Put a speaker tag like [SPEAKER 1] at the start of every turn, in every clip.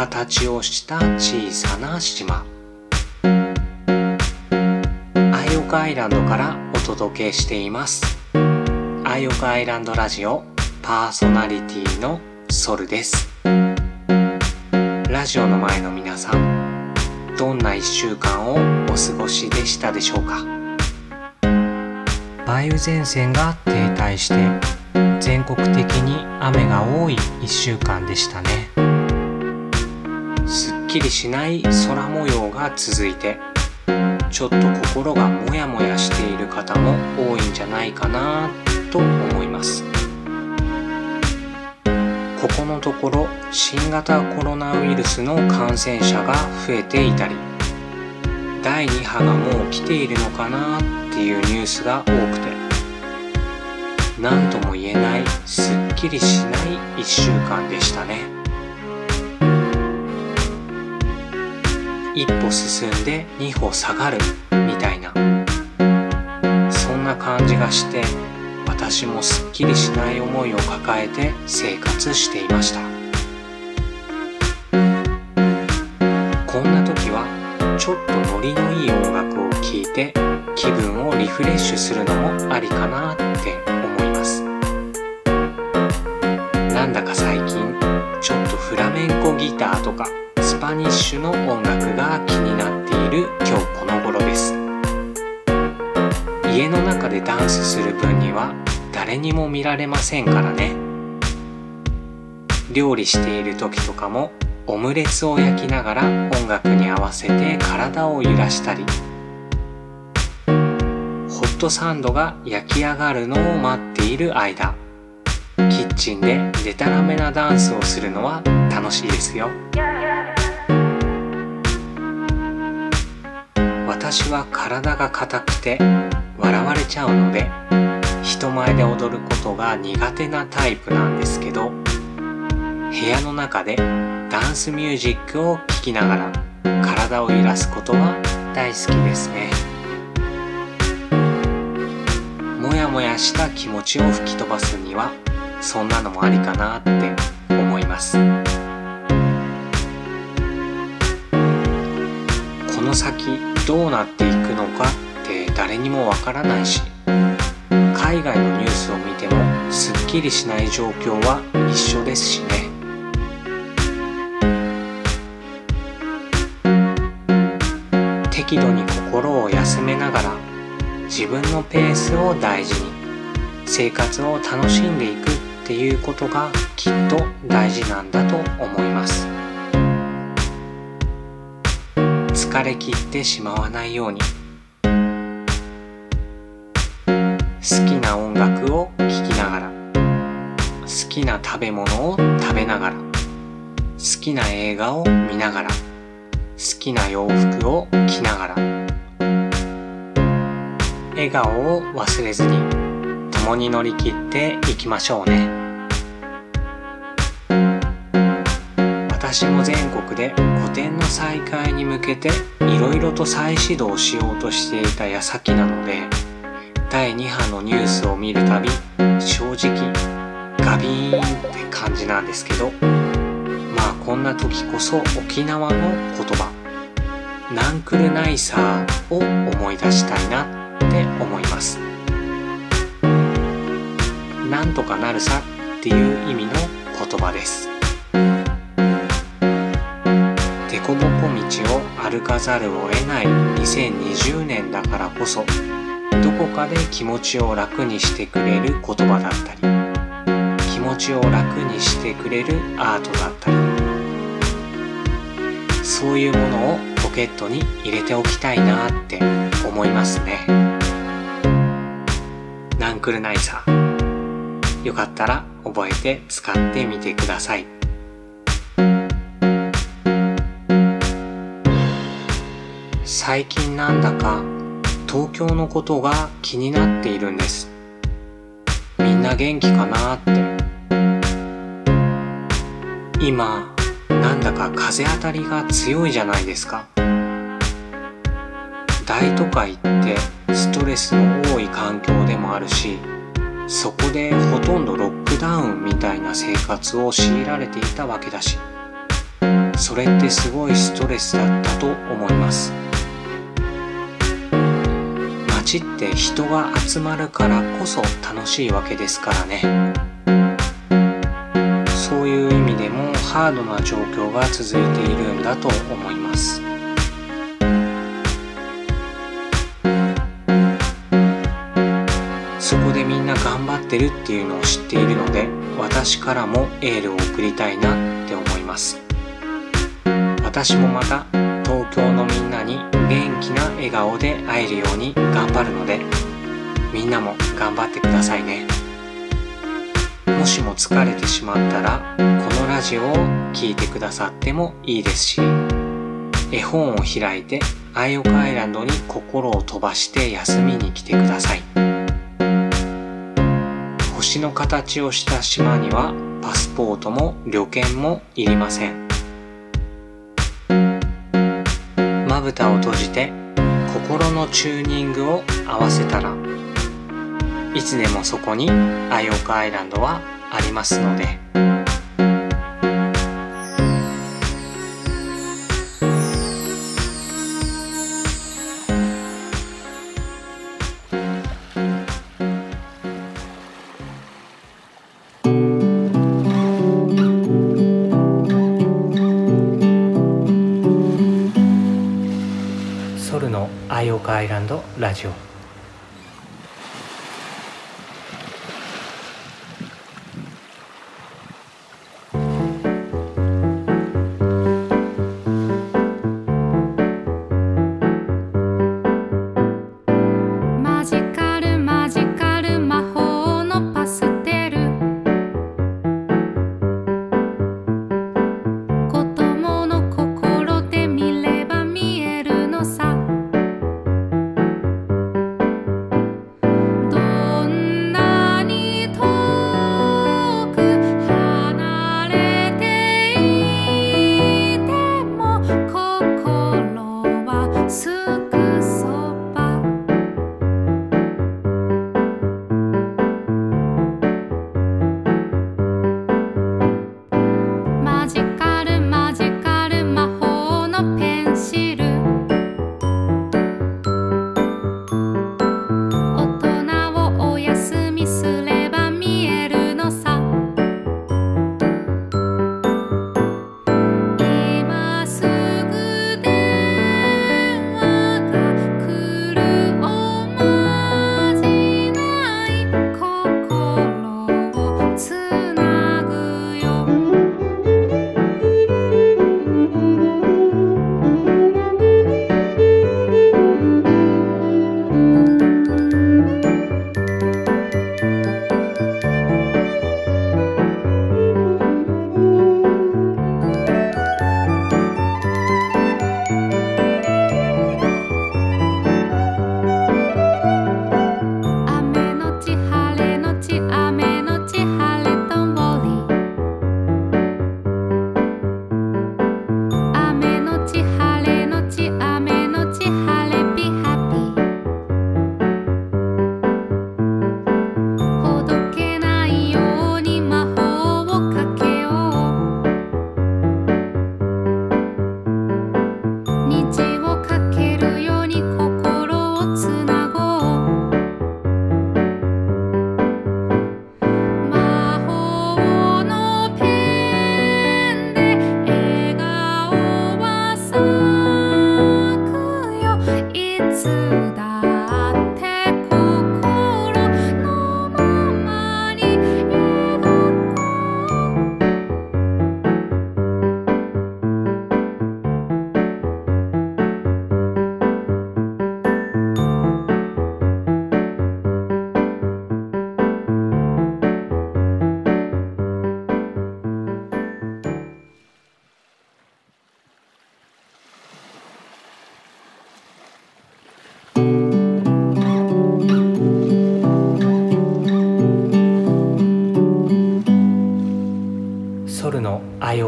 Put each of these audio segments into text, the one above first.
[SPEAKER 1] 形をした小さな島。アイオカアイランドからお届けしています。アイオカアイランドラジオパーソナリティのソルです。ラジオの前の皆さんどんな1週間をお過ごしでしたでしょうか？梅雨前線が停滞して全国的に雨が多い1週間でしたね。きりしない空模様が続いてちょっと心がモヤモヤしている方も多いんじゃないかなと思います。ここのところ新型コロナウイルスの感染者が増えていたり第2波がもう来ているのかなっていうニュースが多くて何とも言えないすっきりしない1週間でしたね。一歩進んで二歩下がるみたいな。そんな感じがして私もすっきりしない思いを抱えて生活していました。こんな時はちょっとノリのいい音楽を聴いて気分をリフレッシュするのもありかなって思います。なんだか最近ちょっとフラメンコギターとかスパニッシュの音楽が気になっている今日この頃です。家の中でダンスする分には誰にも見られませんからね。料理している時とかもオムレツを焼きながら音楽に合わせて体を揺らしたり。ホットサンドが焼き上がるのを待っている間。キッチンでデタラメなダンスをするのは楽しいですよ。私は体が硬くて笑われちゃうので人前で踊ることが苦手なタイプなんですけど部屋の中でダンスミュージックを聴きながら体を揺らすことは大好きですね。もやもやした気持ちを吹き飛ばすにはそんなのもありかなって思います。この先どうなっていくのかって誰にもわからないし海外のニュースを見てもすっきりしない状況は一緒ですしね。適度に心を休めながら自分のペースを大事に生活を楽しんでいくっていうことがきっと大事なんだと思います。疲れ切ってしまわないように。好きな音楽を聴きながら。好きな食べ物を食べながら。好きな映画を見ながら。好きな洋服を着ながら。笑顔を忘れずに共に乗り切っていきましょうね。私も全国で個展の再開に向けていろいろと再始動しようとしていた矢先なので第2波のニュースを見るたび正直ガビーンって感じなんですけどまあこんな時こそ沖縄の言葉ナンクルナイサーを思い出したいなって思います。なんとかなるさっていう意味の言葉です。凸凹道を歩かざるを得ない2020年だからこそどこかで気持ちを楽にしてくれる言葉だったり気持ちを楽にしてくれるアートだったりそういうものをポケットに入れておきたいなって思いますねナンクルナイサーよかったら覚えて使ってみてください。最近なんだか東京のことが気になっているんです。みんな元気かなって。今なんだか風当たりが強いじゃないですか。大都会ってストレスの多い環境でもあるし
[SPEAKER 2] そこでほとんどロックダウンみたいな生活を強いられていたわけだしそれってすごいストレスだったと思います。街って人が集まるからこそ楽しいわけですからね。そういう意味でもハードな状況が続いているんだと思います。そこでみんな頑張ってるっていうのを知っているので私からもエールを送りたいなって思います。私もまた東京のみんなに元気な笑顔で会えるように頑張るのでみんなも頑張ってくださいね。もしも疲れてしまったらこのラジオを聴いてくださってもいいですし絵本を開いてアイオカアイランドに心を飛ばして休みに来てください。星の形をした島にはパスポートも旅券もいりません。まぶたを閉じて心のチューニングを合わせたらいつでもそこにアイオカアイランドはありますので。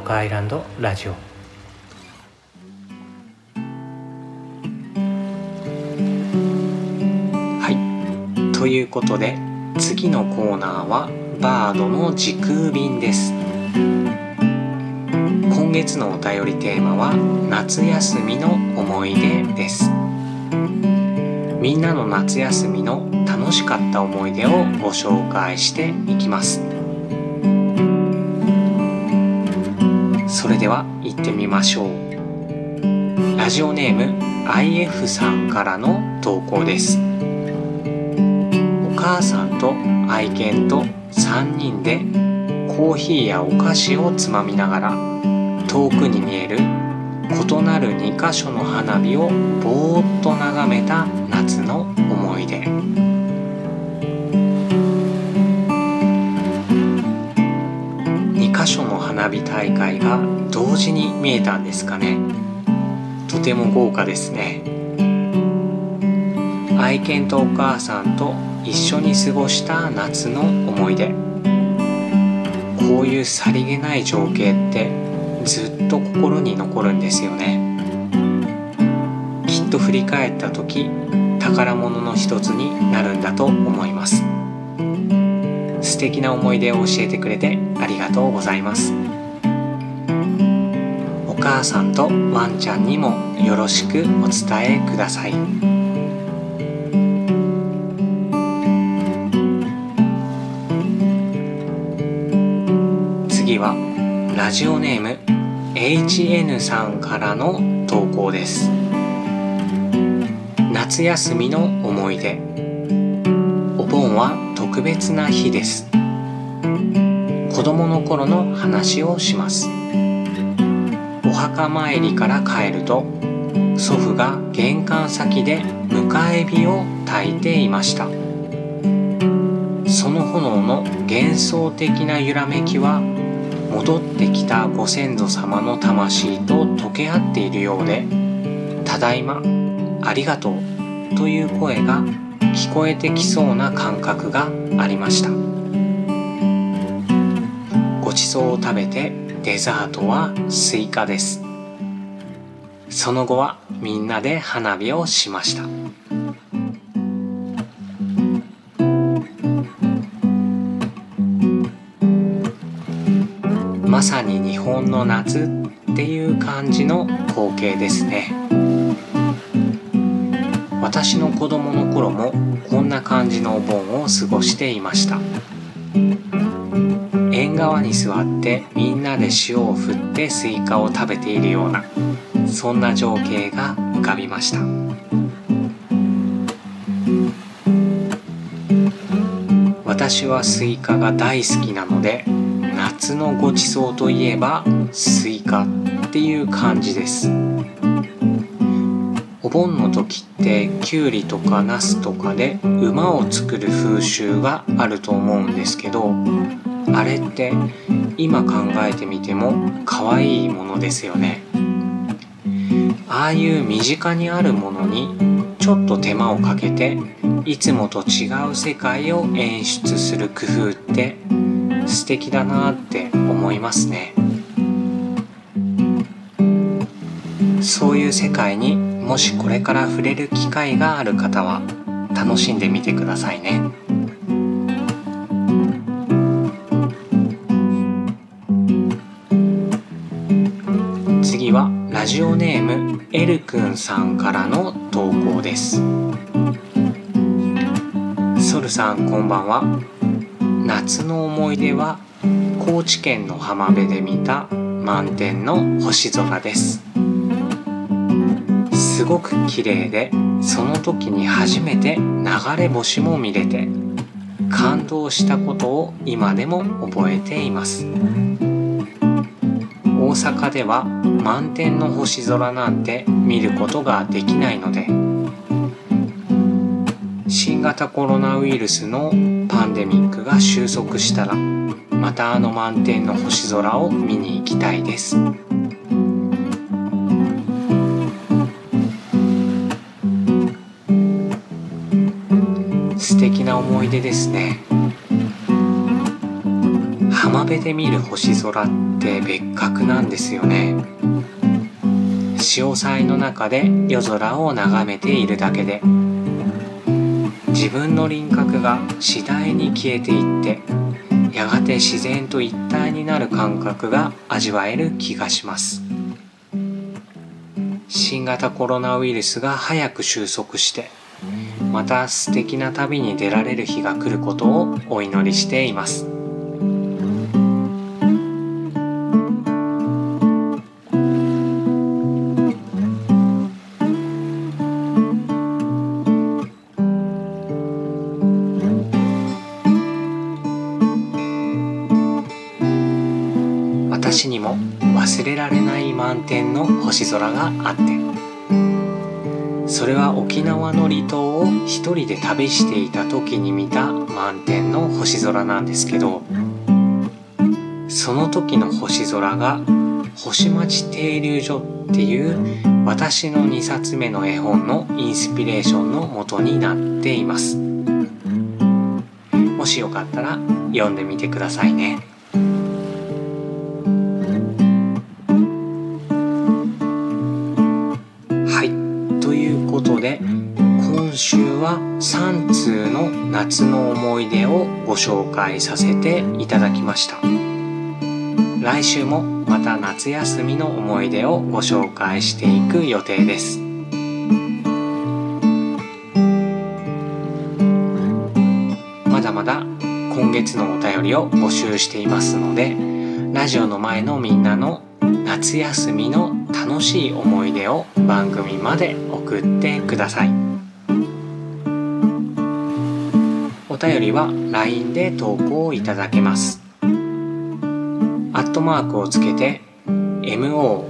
[SPEAKER 2] アイオカアイランドラジオ。はい。ということで
[SPEAKER 1] 次のコーナーはバードの時空便です。今月のお便りテーマは夏休みの思い出です。みんなの夏休みの楽しかった思い出をご紹介していきます。それでは行ってみましょう。ラジオネーム IF さんからの投稿です。お母さんと愛犬と3人でコーヒーやお菓子をつまみながら遠くに見える異なる2箇所の花火をぼーっと眺めた夏の思い出。箇所の花火大会が同時に見えたんですかね。とても豪華ですね。愛犬とお母さんと一緒に過ごした夏の思い出。こういうさりげない情景ってずっと心に残るんですよね。きっと振り返った時宝物の一つになるんだと思います。敵な思い出を教えてくれてありがとうございます。お母さんとワンちゃんにもよろしくお伝えください。次はラジオネーム HN さんからの投稿です。夏休みの思い出。お盆は特別な日です。子供の頃の話をします。お墓参りから帰ると祖父が玄関先で迎え火を焚いていました。その炎の幻想的な揺らめきは戻ってきたご先祖様の魂と溶け合っているようで「ただいまありがとう」という声が聞こえてきそうな感覚がありました。ごちそうを食べてデザートはスイカです。その後はみんなで花火をしました。まさに日本の夏っていう感じの光景ですね。私の子供の頃もこんな感じのお盆を過ごしていました。縁側に座ってみんなで塩を振ってスイカを食べているようなそんな情景が浮かびました。私はスイカが大好きなので夏のごちそうといえばスイカっていう感じです。盆の時ってきゅうりとかナスとかで馬を作る風習があると思うんですけどあれって今考えてみても可愛いものですよね。ああいう身近にあるものにちょっと手間をかけていつもと違う世界を演出する工夫って素敵だなって思いますね。そういう世界にもしこれから触れる機会がある方は楽しんでみてくださいね。次はラジオネームエルくんさんからの投稿です。ソルさんこんばんは。夏の思い出は高知県の浜辺で見た満天の星空です。すごく綺麗でその時に初めて流れ星も見れて感動したことを今でも覚えています。大阪では満天の星空なんて見ることができないので新型コロナウイルスのパンデミックが収束したらまたあの満天の星空を見に行きたいです。素敵な思い出ですね。浜辺で見る星空って別格なんですよね。潮騒の中で夜空を眺めているだけで自分の輪郭が次第に消えていってやがて自然と一体になる感覚が味わえる気がします。新型コロナウイルスが早く収束してまた素敵な旅に出られる日が来ることをお祈りしています。私にも忘れられない満天の星空があってそれは沖縄の離島を一人で旅していた時に見た満天の星空なんですけどその時の星空が星町停留所っていう私の2冊目の絵本のインスピレーションの元になっていますもしよかったら読んでみてくださいね。夏の思い出をご紹介させていただきました来週もまた夏休みの思い出をご紹介していく予定ですまだまだ今月のお便りを募集していますのでラジオの前のみんなの夏休みの楽しい思い出を番組まで送ってください。便りは LINE で投稿いただけます。アットマークをつけて MOTOCCHI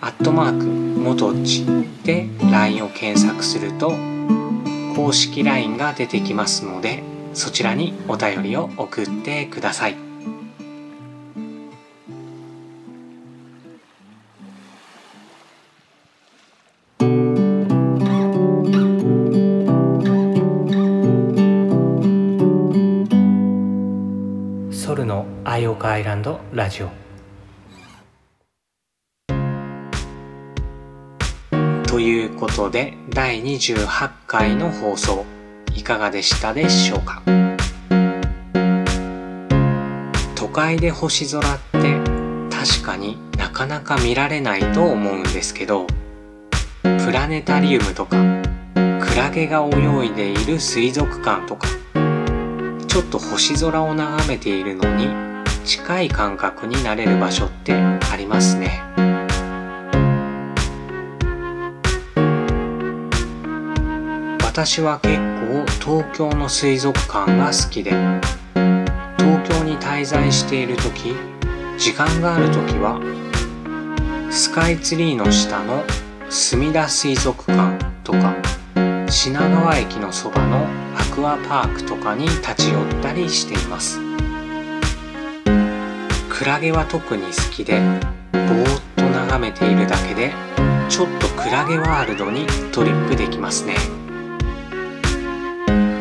[SPEAKER 1] アットマーク元ちで LINE を検索すると公式 LINE が出てきますのでそちらにお便りを送ってください。ジオということで第28回の放送いかがでしたでしょうか？都会で星空って確かになかなか見られないと思うんですけどプラネタリウムとかクラゲが泳いでいる水族館とかちょっと星空を眺めているのに近い感覚になれる場所ってありますね。私は結構東京の水族館が好きで東京に滞在している時時間がある時はスカイツリーの下の墨田水族館とか品川駅のそばのアクアパークとかに立ち寄ったりしています。クラゲは特に好きでぼーっと眺めているだけでちょっとクラゲワールドにトリップできますね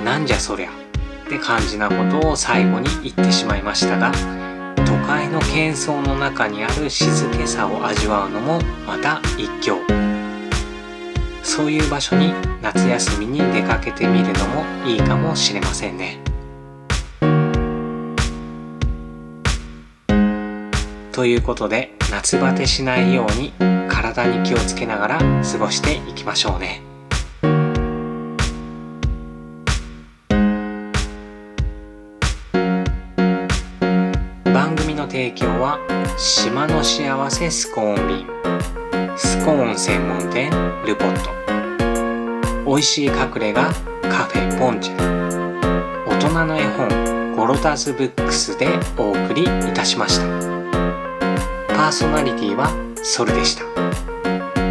[SPEAKER 1] なんじゃそりゃって感じなことを最後に言ってしまいましたが都会の喧騒の中にある静けさを味わうのもまた一興そういう場所に夏休みに出かけてみるのもいいかもしれませんね。ということで夏バテしないように体に気をつけながら過ごしていきましょうね。番組の提供は島の幸せスコーン便スコーン専門店ルポット美味しい隠れ家カフェポンチェ大人の絵本ゴロタズブックスでお送りいたしました。パーソナリティはソルでした。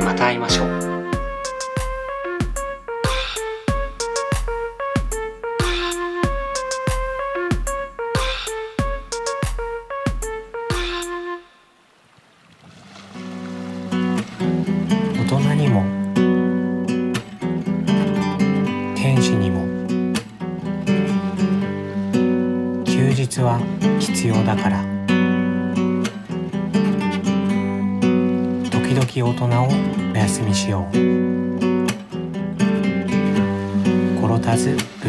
[SPEAKER 1] また会いましょう。closet.